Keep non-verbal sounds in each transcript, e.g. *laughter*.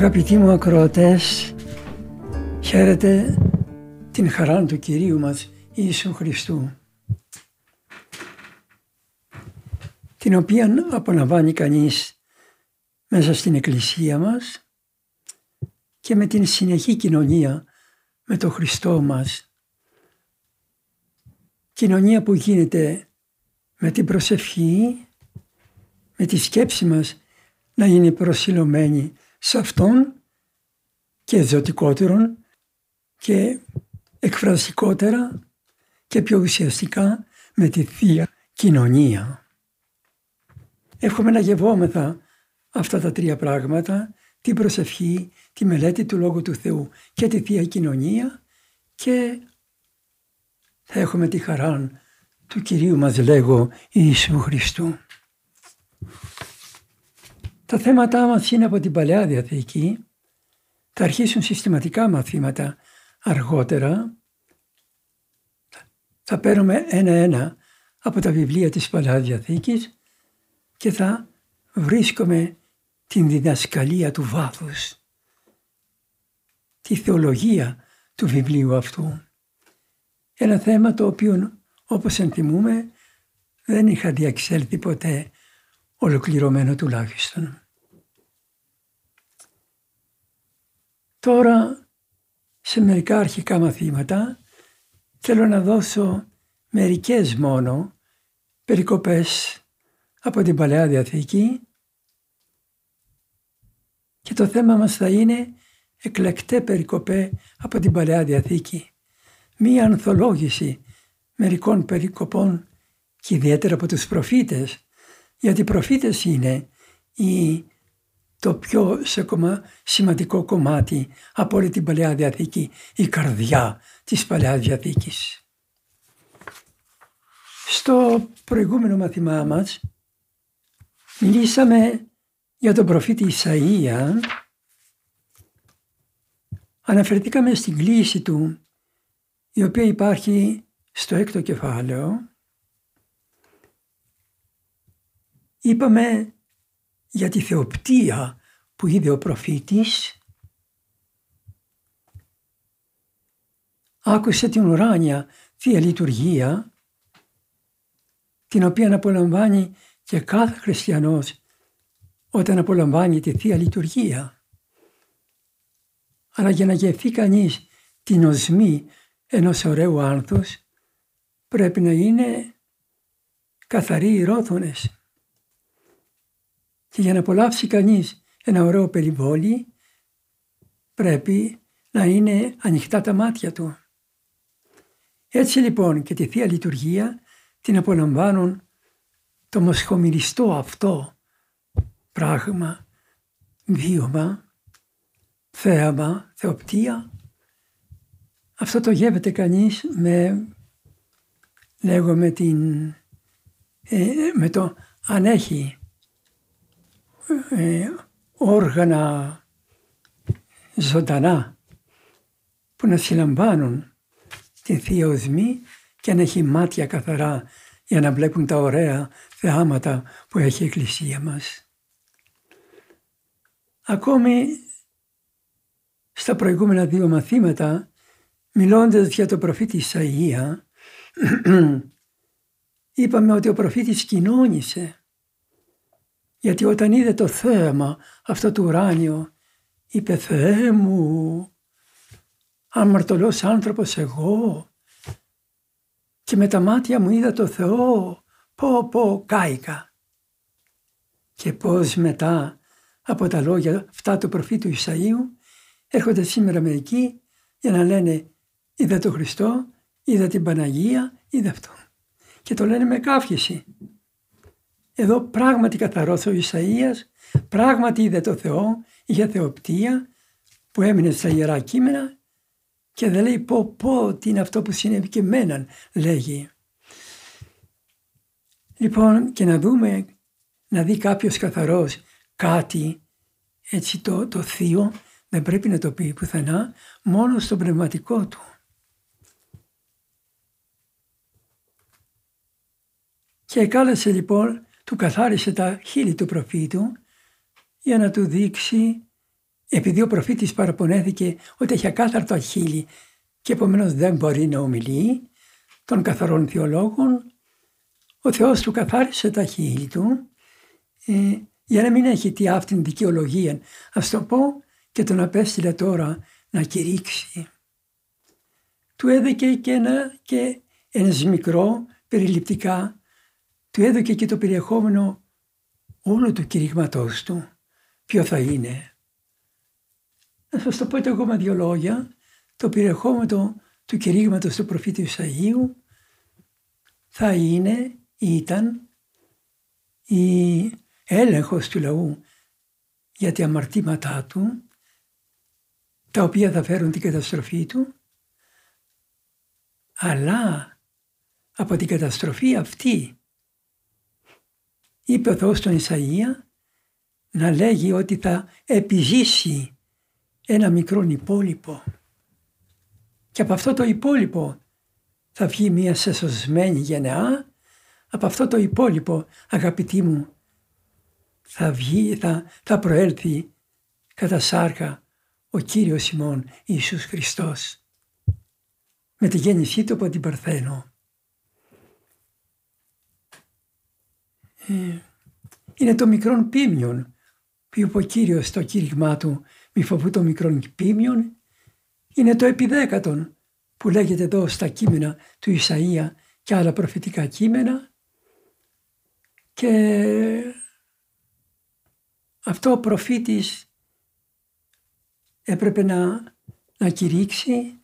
Αγαπητοί μου ακροατές, χαίρετε την χαρά του Κυρίου μας Ιησού Χριστού, την οποία απολαμβάνει κανείς μέσα στην Εκκλησία μας και με την συνεχή κοινωνία με το Χριστό μας. Κοινωνία που γίνεται με την προσευχή, με τη σκέψη μας να είναι προσιλωμένη σε Αυτόν και ζωτικότερον και εκφραστικότερα και πιο ουσιαστικά με τη Θεία Κοινωνία. Εύχομαι να γευόμεθα αυτά τα τρία πράγματα, την προσευχή, τη μελέτη του Λόγου του Θεού και τη Θεία Κοινωνία και θα έχουμε τη χαρά του Κυρίου μας λέγω Ιησού Χριστού. Τα θέματά μας είναι από την Παλαιά Διαθήκη. Θα αρχίσουν συστηματικά μαθήματα αργότερα. Θα παίρνουμε ένα-ένα από τα βιβλία της Παλαιάς Διαθήκης και θα βρίσκουμε την διδασκαλία του βάθους, τη θεολογία του βιβλίου αυτού. Ένα θέμα το οποίο όπως ενθυμούμε δεν είχα διαξέλθει ποτέ ολοκληρωμένο τουλάχιστον. Τώρα σε μερικά αρχικά μαθήματα θέλω να δώσω μερικές μόνο περικοπές από την Παλαιά Διαθήκη και το θέμα μας θα είναι εκλεκτέ περικοπέ από την Παλαιά Διαθήκη. Μία ανθολόγηση μερικών περικοπών και ιδιαίτερα από τους προφήτες γιατί οι προφήτες είναι η, το πιο σε σημαντικό κομμάτι από όλη την Παλαιά Διαθήκη, η καρδιά της Παλαιάς Διαθήκης. Στο προηγούμενο μαθημά μας μιλήσαμε για τον προφήτη Ισαΐα, αναφερθήκαμε στην κλίση του η οποία υπάρχει στο έκτο κεφάλαιο Είπαμε για τη θεοπτία που είδε ο προφήτης. Άκουσε την ουράνια Θεία Λειτουργία την οποία απολαμβάνει και κάθε χριστιανός όταν απολαμβάνει τη Θεία Λειτουργία. Αλλά για να γευθεί κανείς την οσμή ενός ωραίου άνθους πρέπει να είναι καθαροί οι ρόθονες. Και για να απολαύσει κανείς ένα ωραίο περιβόλι πρέπει να είναι ανοιχτά τα μάτια του. Έτσι λοιπόν και τη Θεία Λειτουργία την απολαμβάνουν το μοσχομυριστό αυτό πράγμα, βίωμα, θέαμα, θεοπτία. Αυτό το γεύεται κανείς με, λέγω με την, ε, με το αν έχει ε, όργανα ζωντανά που να συλλαμβάνουν την Θεία Οσμή και να έχει μάτια καθαρά για να βλέπουν τα ωραία θεάματα που έχει η Εκκλησία μας. Ακόμη στα προηγούμενα δύο μαθήματα, μιλώντας για το προφήτη Ισαΐα, *clears throat* είπαμε ότι ο προφήτης κοινώνησε γιατί όταν είδε το θέαμα αυτό του ουράνιο, είπε «Θεέ μου, αμαρτωλός άνθρωπος εγώ και με τα μάτια μου είδα το Θεό, πω πω κάηκα». Και πώς μετά από τα λόγια αυτά του προφήτου Ισαΐου έρχονται σήμερα μερικοί για να λένε είδα τον Χριστό, είδα την Παναγία, είδα αυτό. Και το λένε με κάφιεση. Εδώ πράγματι καθαρός ο Ισαΐας, πράγματι είδε το Θεό, είχε θεοπτία που έμεινε στα Ιερά Κείμενα και δεν λέει πω πω τι είναι αυτό που συνέβη και μέναν λέγει. Λοιπόν και να δούμε, να δει κάποιος καθαρός κάτι έτσι το, το θείο δεν πρέπει να το πει πουθενά μόνο στο πνευματικό του. Και κάλεσε λοιπόν, του καθάρισε τα χείλη του προφήτου για να του δείξει, επειδή ο προφήτης παραπονέθηκε ότι έχει ακάθαρτο χείλη και επομένως δεν μπορεί να ομιλεί των καθαρών θεολόγων, ο Θεός του καθάρισε τα χείλη του ε, για να μην έχει τι αυτήν δικαιολογία. Ας το πω και τον απέστειλε τώρα να κηρύξει. Του έδωκε και ένα, και ένας μικρό περιληπτικά του έδωκε και το περιεχόμενο όλου του κηρύγματός του. Ποιο θα είναι; Να σας το πω εγώ με δύο λόγια. Το περιεχόμενο του κηρύγματος του προφήτη Ισαΐου θα είναι, ήταν η έλεγχος του λαού για τα αμαρτήματά του, τα οποία θα φέρουν την καταστροφή του, αλλά από την καταστροφή αυτή είπε ο Θεός στον Ισαΐα να λέγει ότι θα επιζήσει ένα μικρό υπόλοιπο. Και από αυτό το υπόλοιπο θα βγει μια σεσωσμένη γενεά, από αυτό το υπόλοιπο αγαπητοί μου θα βγει, θα, θα προέλθει κατά σάρκα ο Κύριος ημών Ιησούς Χριστός. Με τη γέννησή του από την Παρθένο. Είναι το μικρόν πίμιον που είπε ο Κύριος στο κήρυγμά του μη φοβού το μικρόν πίμιον. Είναι το επιδέκατον που λέγεται εδώ στα κείμενα του Ισαΐα και άλλα προφητικά κείμενα. Και αυτό ο προφήτης έπρεπε να, να κηρύξει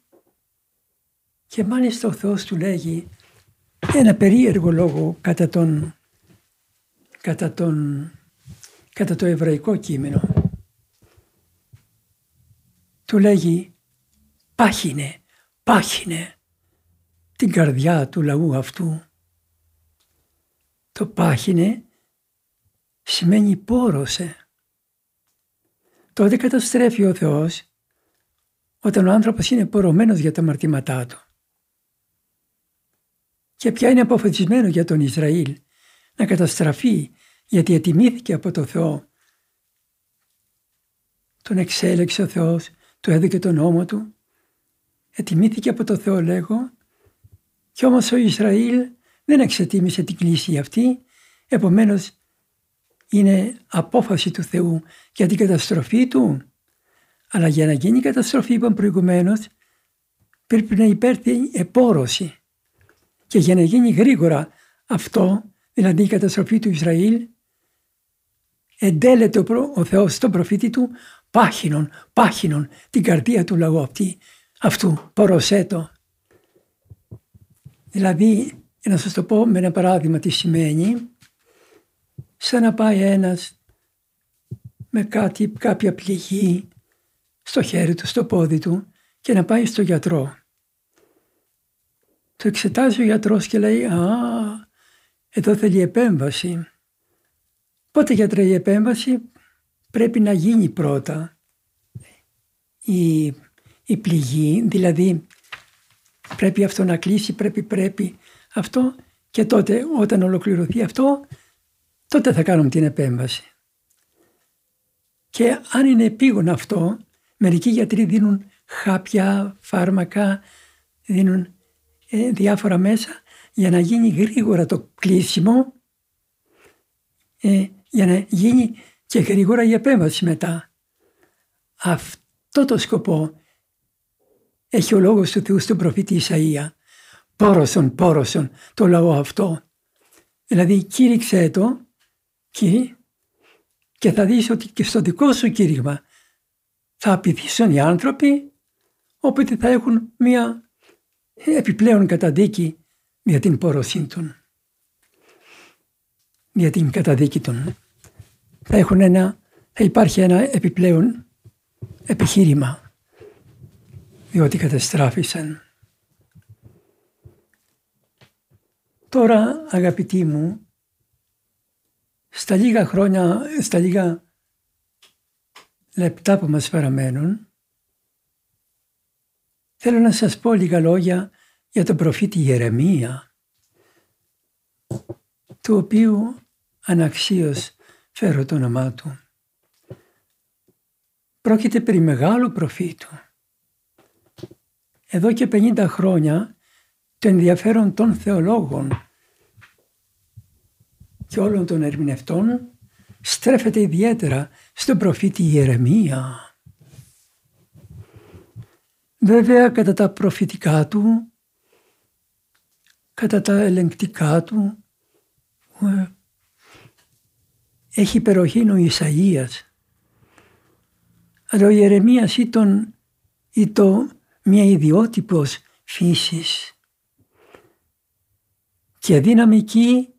και μάλιστα ο Θεός του λέγει ένα περίεργο λόγο κατά τον κατά, τον, κατά το εβραϊκό κείμενο. Του λέγει πάχινε, πάχινε την καρδιά του λαού αυτού. Το πάχινε σημαίνει πόρωσε. Τότε καταστρέφει ο Θεός όταν ο άνθρωπος είναι πορωμένος για τα μαρτήματά του. Και πια είναι αποφασισμένο για τον Ισραήλ να καταστραφεί γιατί ετιμήθηκε από το Θεό. Τον εξέλεξε ο Θεός, του έδωκε τον νόμο του. Ετιμήθηκε από το Θεό λέγω και όμως ο Ισραήλ δεν εξετίμησε την κλίση αυτή, επομένως είναι απόφαση του Θεού για την καταστροφή του. Αλλά για να γίνει η καταστροφή, είπαμε προηγουμένως, πρέπει να υπέρθει επόρωση. Και για να γίνει γρήγορα αυτό, δηλαδή η καταστροφή του Ισραήλ, εντέλεται ο Θεός στον προφήτη του πάχινον, πάχινον την καρδία του λαού αυτή, αυτού, ποροσέτο. Δηλαδή, να σας το πω με ένα παράδειγμα τι σημαίνει, σαν να πάει ένας με κάτι, κάποια πληγή στο χέρι του, στο πόδι του και να πάει στο γιατρό. Το εξετάζει ο γιατρός και λέει «Α, εδώ θέλει επέμβαση». Πότε γιατρέ η επέμβαση; Πρέπει να γίνει πρώτα η, η πληγή, δηλαδή πρέπει αυτό να κλείσει, πρέπει, πρέπει αυτό και τότε όταν ολοκληρωθεί αυτό τότε θα κάνουμε την επέμβαση. Και αν είναι επίγον αυτό, μερικοί γιατροί δίνουν χάπια, φάρμακα, δίνουν ε, διάφορα μέσα για να γίνει γρήγορα το κλείσιμο, ε, για να γίνει και γρήγορα η επέμβαση μετά. Αυτό το σκοπό έχει ο λόγος του Θεού στον προφήτη Ισαΐα. Πόρωσον, πόρωσον το λαό αυτό. Δηλαδή κήρυξε το και θα δεις ότι και στο δικό σου κήρυγμα θα απειθήσουν οι άνθρωποι όποτε θα έχουν μια επιπλέον καταδίκη για την πόρωσή του. για την καταδίκη των. Θα, έχουν ένα, θα υπάρχει ένα επιπλέον επιχείρημα διότι καταστράφησαν. Τώρα αγαπητοί μου, στα λίγα χρόνια, στα λίγα λεπτά που μας παραμένουν, θέλω να σας πω λίγα λόγια για τον προφήτη Γερεμία, του οποίου αναξίως φέρω το όνομά του. Πρόκειται περί μεγάλου προφήτου. Εδώ και 50 χρόνια το ενδιαφέρον των θεολόγων και όλων των ερμηνευτών στρέφεται ιδιαίτερα στον προφήτη Ιερεμία. Βέβαια κατά τα προφητικά του, κατά τα ελεγκτικά του, ε, έχει υπεροχήν ο Ισαΐας. Αλλά ο Ιερεμίας ήταν, ήταν μια ιδιότυπος φύσης και δυναμική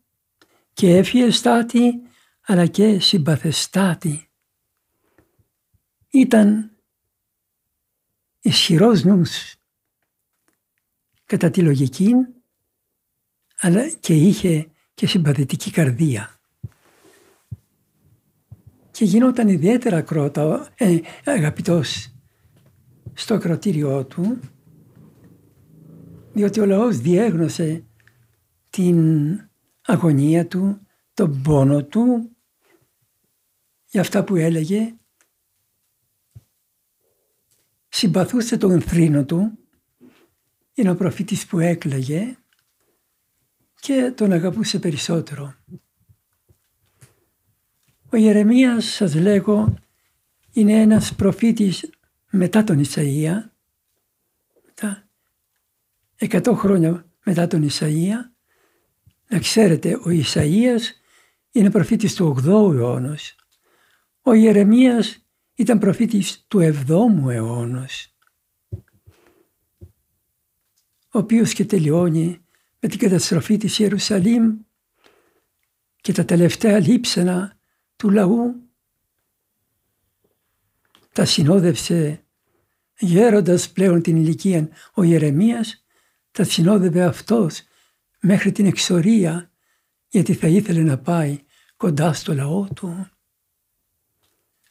και ευφιεστάτη αλλά και συμπαθεστάτη. Ήταν ισχυρός νους κατά τη λογική αλλά και είχε και συμπαθητική καρδία. Και γινόταν ιδιαίτερα κρότα, ε, αγαπητός στο ακροτήριό του διότι ο λαός διέγνωσε την αγωνία του, τον πόνο του για αυτά που έλεγε. Συμπαθούσε τον θρήνο του, είναι ο προφήτης που έκλαιγε και τον αγαπούσε περισσότερο. Ο Ιερεμίας, σας λέγω, είναι ένας προφήτης μετά τον Ισαΐα, μετά 100 χρόνια μετά τον Ισαΐα, να ξέρετε, ο Ισαΐας είναι προφήτης του 8ου αιώνα. Ο Ιερεμίας ήταν προφήτης του 7ου αιώνα. Ο οποίος και τελειώνει με την καταστροφή της Ιερουσαλήμ και τα τελευταία λείψανα του λαού τα συνόδευσε γέροντας πλέον την ηλικία ο Ιερεμίας, τα συνόδευε αυτός μέχρι την εξορία γιατί θα ήθελε να πάει κοντά στο λαό του.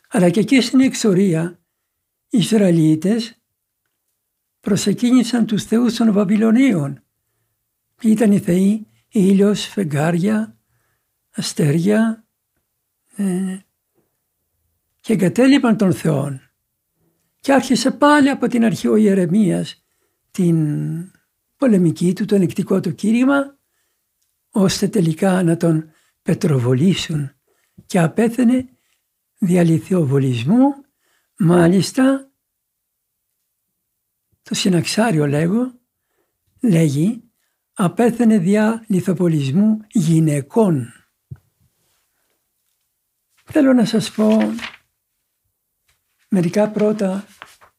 Αλλά και εκεί στην εξορία οι Ισραηλίτες προσεκίνησαν τους θεούς των Βαβυλωνίων. Ήταν οι θεοί ήλιος, φεγγάρια, αστέρια ε, και εγκατέλειπαν των θεών. Και άρχισε πάλι από την αρχή ο Ιερεμίας την πολεμική του, το ενεκτικό του κήρυμα, ώστε τελικά να τον πετροβολήσουν και απέθαινε διαλυθιοβολισμού, μάλιστα το συναξάριο λέγω, λέγει απέθαινε δια λιθοπολισμού γυναικών. Θέλω να σας πω μερικά πρώτα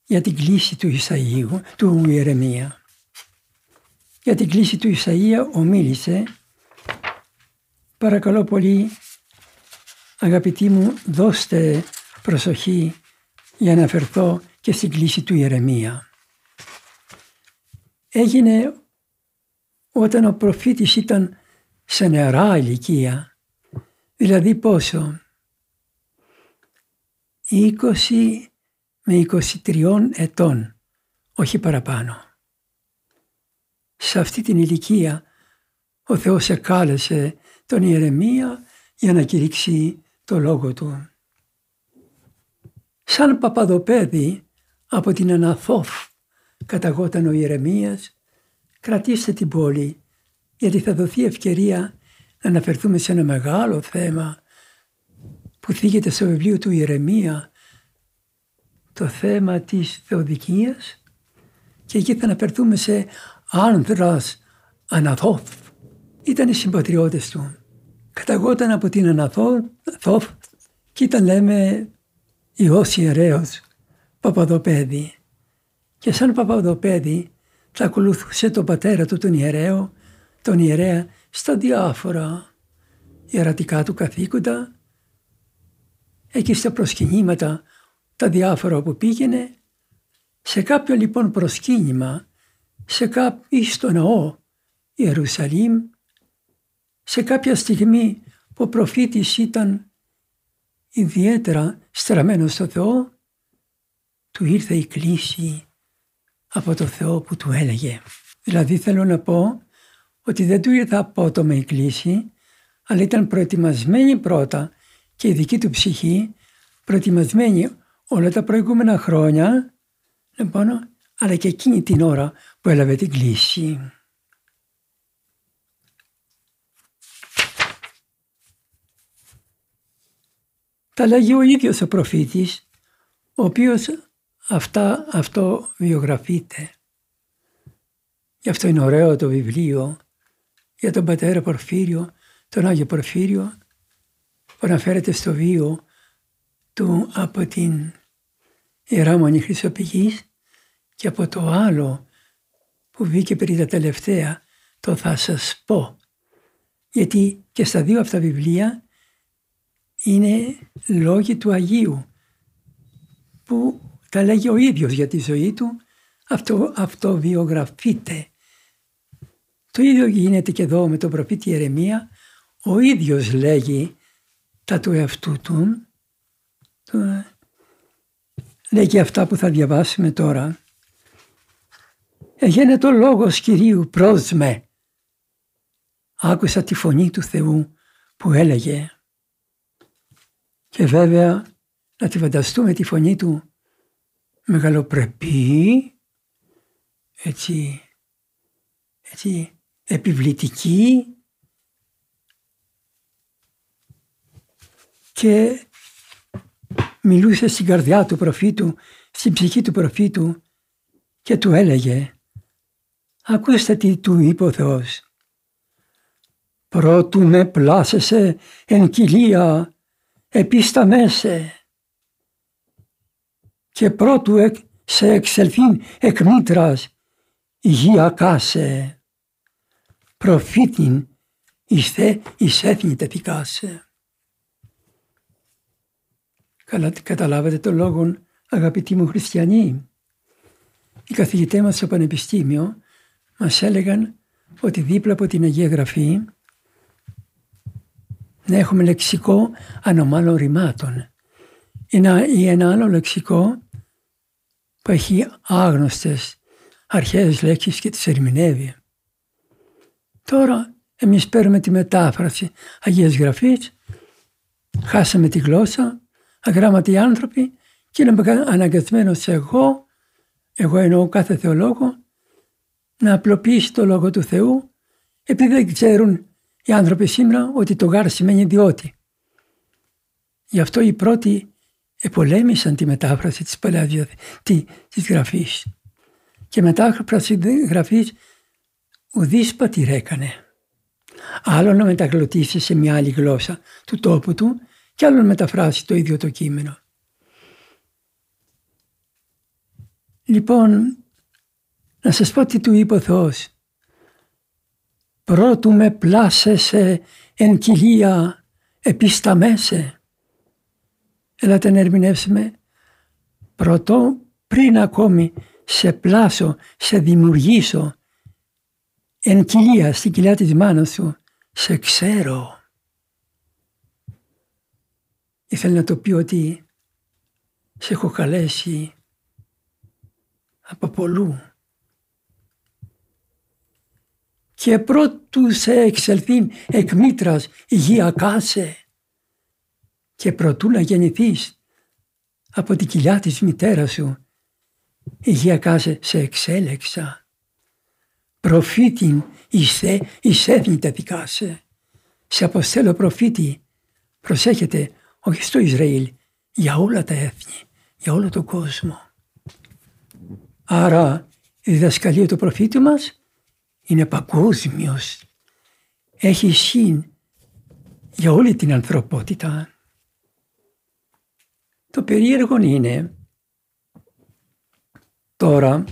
για την κλίση του Ισαΐου, του Ιερεμία. Για την κλίση του Ισαΐα ομίλησε παρακαλώ πολύ αγαπητοί μου δώστε προσοχή για να αφαιρθώ και στην κλίση του Ιερεμία. Έγινε όταν ο προφήτης ήταν σε νεαρά ηλικία, δηλαδή πόσο, 20 με 23 ετών, όχι παραπάνω σε αυτή την ηλικία ο Θεός εκάλεσε τον Ιερεμία για να κηρύξει το λόγο του. Σαν παπαδοπέδι από την Αναθόφ καταγόταν ο Ιερεμίας κρατήστε την πόλη γιατί θα δοθεί ευκαιρία να αναφερθούμε σε ένα μεγάλο θέμα που θίγεται στο βιβλίο του Ιερεμία το θέμα της θεοδικίας και εκεί θα αναφερθούμε σε άνδρας Αναθόφ ήταν οι συμπατριώτες του. Καταγόταν από την Αναθόφ και ήταν λέμε Υιός Ιερέως Παπαδοπέδη. Και σαν Παπαδοπέδη θα ακολουθούσε τον πατέρα του τον Ιερέο, τον Ιερέα στα διάφορα ιερατικά του καθήκοντα, εκεί στα προσκυνήματα τα διάφορα όπου πήγαινε, σε κάποιο λοιπόν προσκύνημα, σε κάποιο στο ναό Ιερουσαλήμ, σε κάποια στιγμή που ο προφήτης ήταν ιδιαίτερα στραμμένος στο Θεό, του ήρθε η κλίση από το Θεό που του έλεγε. Δηλαδή θέλω να πω ότι δεν του ήρθε απότομα η κλίση, αλλά ήταν προετοιμασμένη πρώτα και η δική του ψυχή, προετοιμασμένη όλα τα προηγούμενα χρόνια, λοιπόν, αλλά και εκείνη την ώρα που έλαβε την κλίση. Τα λέγει ο ίδιος ο προφήτης, ο οποίος αυτά, αυτό βιογραφείται. Γι' αυτό είναι ωραίο το βιβλίο για τον πατέρα Πορφύριο, τον Άγιο Πορφύριο, που αναφέρεται στο βίο του από την Ιερά Μονή Χρυσοπηγής και από το άλλο που βγήκε πριν τα τελευταία, το θα σας πω. Γιατί και στα δύο αυτά βιβλία είναι λόγοι του Αγίου που τα λέγει ο ίδιος για τη ζωή του, αυτό, αυτό βιογραφείται. Το ίδιο γίνεται και εδώ με τον προφήτη Ερεμία, ο ίδιος λέγει τα του εαυτού του, λέγει αυτά που θα διαβάσουμε τώρα. Έγινε το λόγος Κυρίου πρόσμε. Άκουσα τη φωνή του Θεού που έλεγε και βέβαια να τη φανταστούμε τη φωνή του μεγαλοπρεπή, έτσι, έτσι επιβλητική και μιλούσε στην καρδιά του προφήτου, στην ψυχή του προφήτου και του έλεγε «Ακούστε τι του είπε ο Θεός. Πρώτου με πλάσεσαι εν κοιλία επίσταμέσαι και πρώτου σε εξελθήν εκ μήτρας υγεία προφήτην εις θε εις έθνη τεθικάσε. Καλά καταλάβατε το λόγο αγαπητοί μου χριστιανοί. Οι καθηγητές μας στο Πανεπιστήμιο μας έλεγαν ότι δίπλα από την Αγία Γραφή να έχουμε λεξικό ανομάλων ρημάτων ή ένα άλλο λεξικό που έχει άγνωστες αρχαίες λέξεις και τις ερμηνεύει. Τώρα εμείς παίρνουμε τη μετάφραση Αγίας Γραφής, χάσαμε τη γλώσσα, αγράμματοι άνθρωποι και είναι αναγκασμένος εγώ, εγώ εννοώ κάθε θεολόγο, να απλοποιήσει το Λόγο του Θεού επειδή δεν ξέρουν οι άνθρωποι σήμερα ότι το γάρ σημαίνει διότι. Γι' αυτό οι πρώτοι επολέμησαν τη μετάφραση της Παλαιάς της Γραφής. Και μετάφραση της Γραφής ουδής πατήρ έκανε. Άλλο να μεταγλωτήσει σε μια άλλη γλώσσα του τόπου του και άλλο να μεταφράσει το ίδιο το κείμενο. Λοιπόν, να σας πω τι του είπε ο Θεός. Πρώτου με πλάσεσαι εν κοιλία επισταμέσαι Έλατε να ερμηνεύσουμε πρώτο πριν ακόμη σε πλάσω, σε δημιουργήσω εν κοιλία, στην κοιλιά της μάνας σου, σε ξέρω. Ήθελε να το πει ότι σε έχω καλέσει από πολλού. Και πρώτου σε εξελθήν εκ μήτρας υγειακάσε και προτού να γεννηθείς από την κοιλιά της μητέρας σου, υγειακά σε εξέλεξα. Προφήτην εις εις τα δικά σε. Σε αποστέλω προφήτη, προσέχετε, όχι στο Ισραήλ, για όλα τα έθνη, για όλο τον κόσμο. Άρα η διδασκαλία του προφήτη μας είναι παγκόσμιος. Έχει ισχύ για όλη την ανθρωπότητα. Το περίεργο είναι τώρα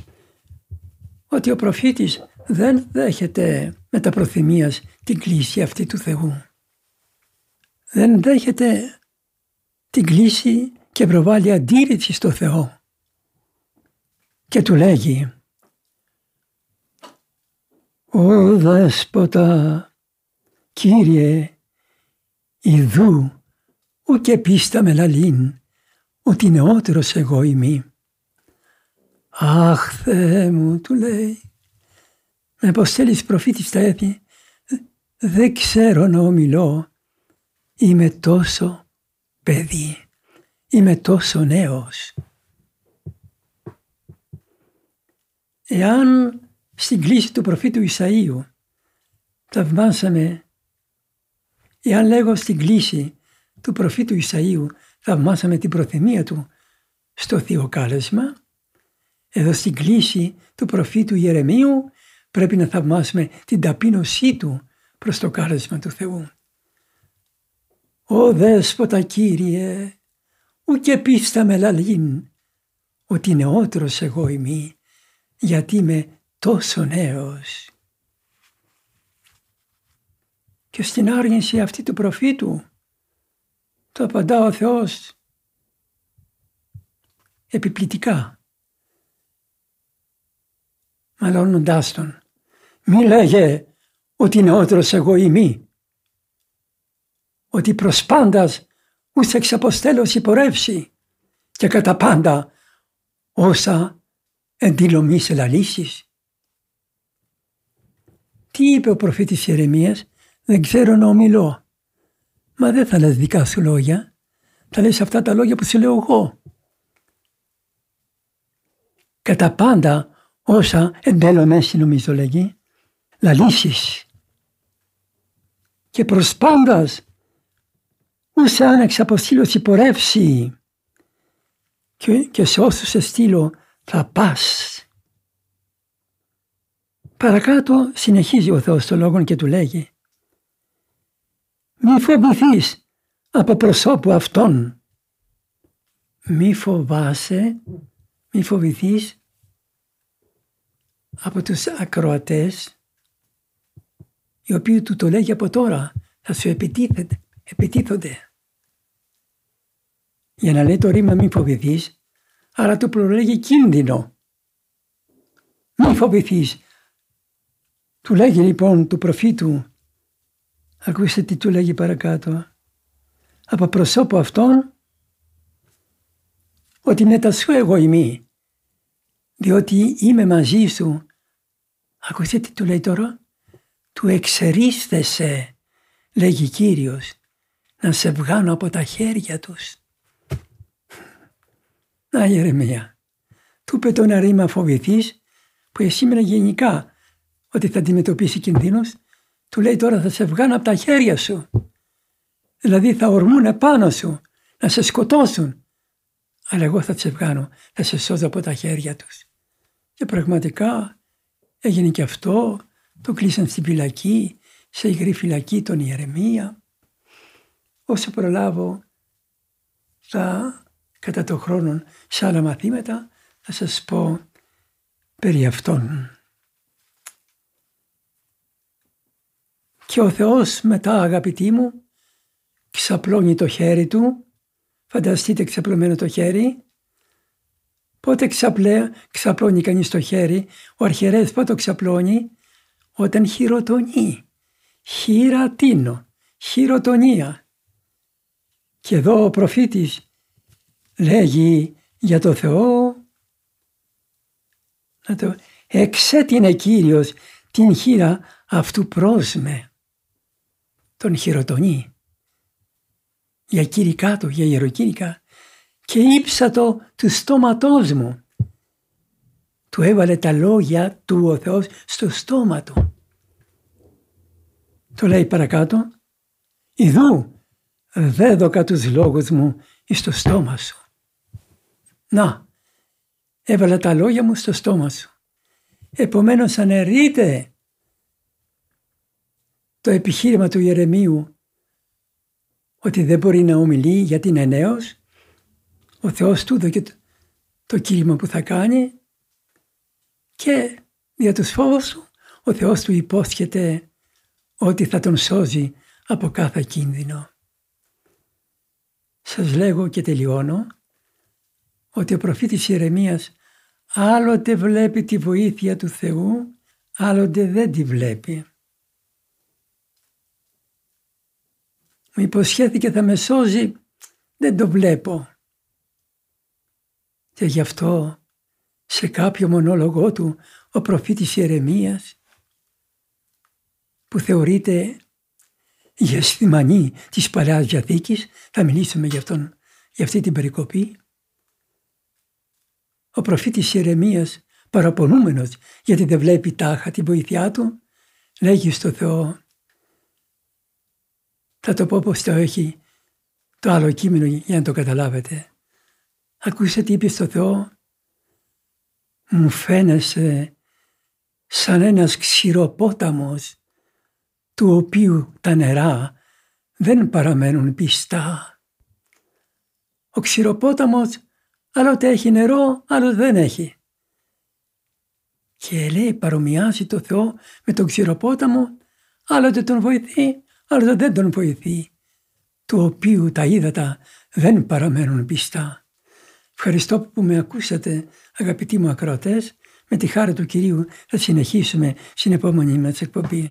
ότι ο προφήτης δεν δέχεται με τα προθυμίας την κλίση αυτή του Θεού. δεν δέχεται την κλίση και προβάλλει αντίρρηση στο Θεό. Και του λέγει «Ω Δέσποτα, Κύριε, Ιδού, ουκ πίστα με λαλήν, ότι νεότερος εγώ είμαι». «Αχ, Θεέ μου», του λέει, «με αποστέλεις προφήτη στα έθνη, δεν ξέρω να ομιλώ, είμαι τόσο παιδί, είμαι τόσο νέος». Εάν στην κλίση του προφήτου Ισαΐου θαυμάσαμε, εάν λέγω στην κλίση του προφήτου Ισαΐου θαυμάσαμε την προθυμία του στο θεοκάλεσμα, εδώ στην κλίση του προφήτου Ιερεμίου πρέπει να θαυμάσουμε την ταπείνωσή του προς το κάλεσμα του Θεού. «Ω Δέσποτα Κύριε, ουκ πίστα με λαλήν, ότι νεότερος εγώ είμαι, γιατί είμαι τόσο νέος. Και στην άργυνση αυτή του προφήτου το απαντά ο Θεός επιπλητικά. Μαλώνοντάς τον. Μη λέγε ότι νεότερος εγώ είμαι. Ότι προς πάντας ούς εξ αποστέλως υπορεύσει και κατά πάντα όσα εντυλωμής ελαλήσεις. Τι είπε ο προφήτης Ιερεμίας, δεν ξέρω να ομιλώ. Μα δεν θα λες δικά σου λόγια, θα λες αυτά τα λόγια που σου λέω εγώ. Κατά πάντα όσα εντέλωμες νομίζω λέγει, λαλήσεις. Και προς πάντας ούσε άνεξ αποστήλωση υπορεύσει και, και σε όσους σε στείλω θα πας. Παρακάτω συνεχίζει ο Θεός το λόγο και του λέγει «Μη φοβηθείς από προσώπου αυτών. Μη φοβάσαι, μη φοβηθείς από τους ακροατές οι οποίοι του το λέγει από τώρα θα σου επιτίθονται. Για να λέει το ρήμα μη φοβηθείς, άρα του προλέγει κίνδυνο. Μη φοβηθείς του λέγει λοιπόν του προφήτου, ακούστε τι του λέγει παρακάτω, από προσώπου αυτόν ότι μετά σου εγώ είμαι, διότι είμαι μαζί σου. Ακούστε τι του λέει τώρα, του εξερίσθεσαι, λέγει Κύριος, να σε βγάνω από τα χέρια τους. Να Γερεμία, του είπε το ρήμα φοβηθείς που εσύ γενικά ότι θα αντιμετωπίσει κινδύνους, του λέει τώρα θα σε βγάλω από τα χέρια σου. Δηλαδή θα ορμούν πάνω σου, να σε σκοτώσουν. Αλλά εγώ θα σε βγάλω, θα σε σώζω από τα χέρια τους. Και πραγματικά έγινε και αυτό, το κλείσαν στην φυλακή, σε υγρή φυλακή τον Ιερεμία. Όσο προλάβω θα κατά το χρόνο σε άλλα μαθήματα θα σας πω περί αυτών. Και ο Θεός μετά αγαπητοί μου ξαπλώνει το χέρι του. Φανταστείτε ξαπλωμένο το χέρι. Πότε ξαπλέ, ξαπλώνει κανείς το χέρι. Ο αρχιερέας πότε το ξαπλώνει; Όταν χειροτονεί. Χειρατίνο. Χειροτονία. Και εδώ ο προφήτης λέγει για το Θεό να το εξέτεινε Κύριος την χείρα αυτού πρόσμε τον χειροτονεί για κήρυκά του, για ιεροκήρυκα και ύψατο του στόματός μου. Του έβαλε τα λόγια του ο Θεός στο στόμα του. Το λέει παρακάτω, «Ιδού δέδοκα τους λόγους μου στο στόμα σου». Να, έβαλα τα λόγια μου στο στόμα σου. Επομένως αναιρείται το επιχείρημα του Ιερεμίου ότι δεν μπορεί να ομιλεί γιατί είναι νέος, ο Θεός του δώκε το, το κήρυμα που θα κάνει και για τους φόβους του ο Θεός του υπόσχεται ότι θα τον σώζει από κάθε κίνδυνο. σας λέγω και τελειώνω ότι ο προφήτης Ιερεμίας άλλοτε βλέπει τη βοήθεια του Θεού, άλλοτε δεν τη βλέπει. Μου υποσχέθηκε θα με σώζει, δεν το βλέπω. Και γι' αυτό σε κάποιο μονόλογό του ο προφήτης Ιερεμίας που θεωρείται η αισθημανή της Παλαιάς Διαθήκης, θα μιλήσουμε για, αυτόν, για αυτή την περικοπή. Ο προφήτης Ιερεμίας παραπονούμενος γιατί δεν βλέπει τάχα τη βοήθειά του, λέγει στο Θεό, θα το πω πως το έχει το άλλο κείμενο για να το καταλάβετε. Ακούσε τι είπε στο Θεό, μου φαίνεσαι σαν ένας ξηροπόταμος του οποίου τα νερά δεν παραμένουν πιστά. Ο ξηροπόταμος άλλοτε έχει νερό, άλλο δεν έχει. Και λέει παρομοιάζει το Θεό με τον ξηροπόταμο, άλλοτε τον βοηθεί, άλλοτε δεν τον βοηθεί, του οποίου τα ύδατα δεν παραμένουν πιστά. Ευχαριστώ που με ακούσατε αγαπητοί μου ακροατές. Με τη χάρη του Κυρίου θα συνεχίσουμε στην επόμενη μας εκπομπή.